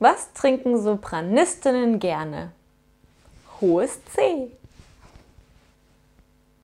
Was trinken Sopranistinnen gerne? Hohes C.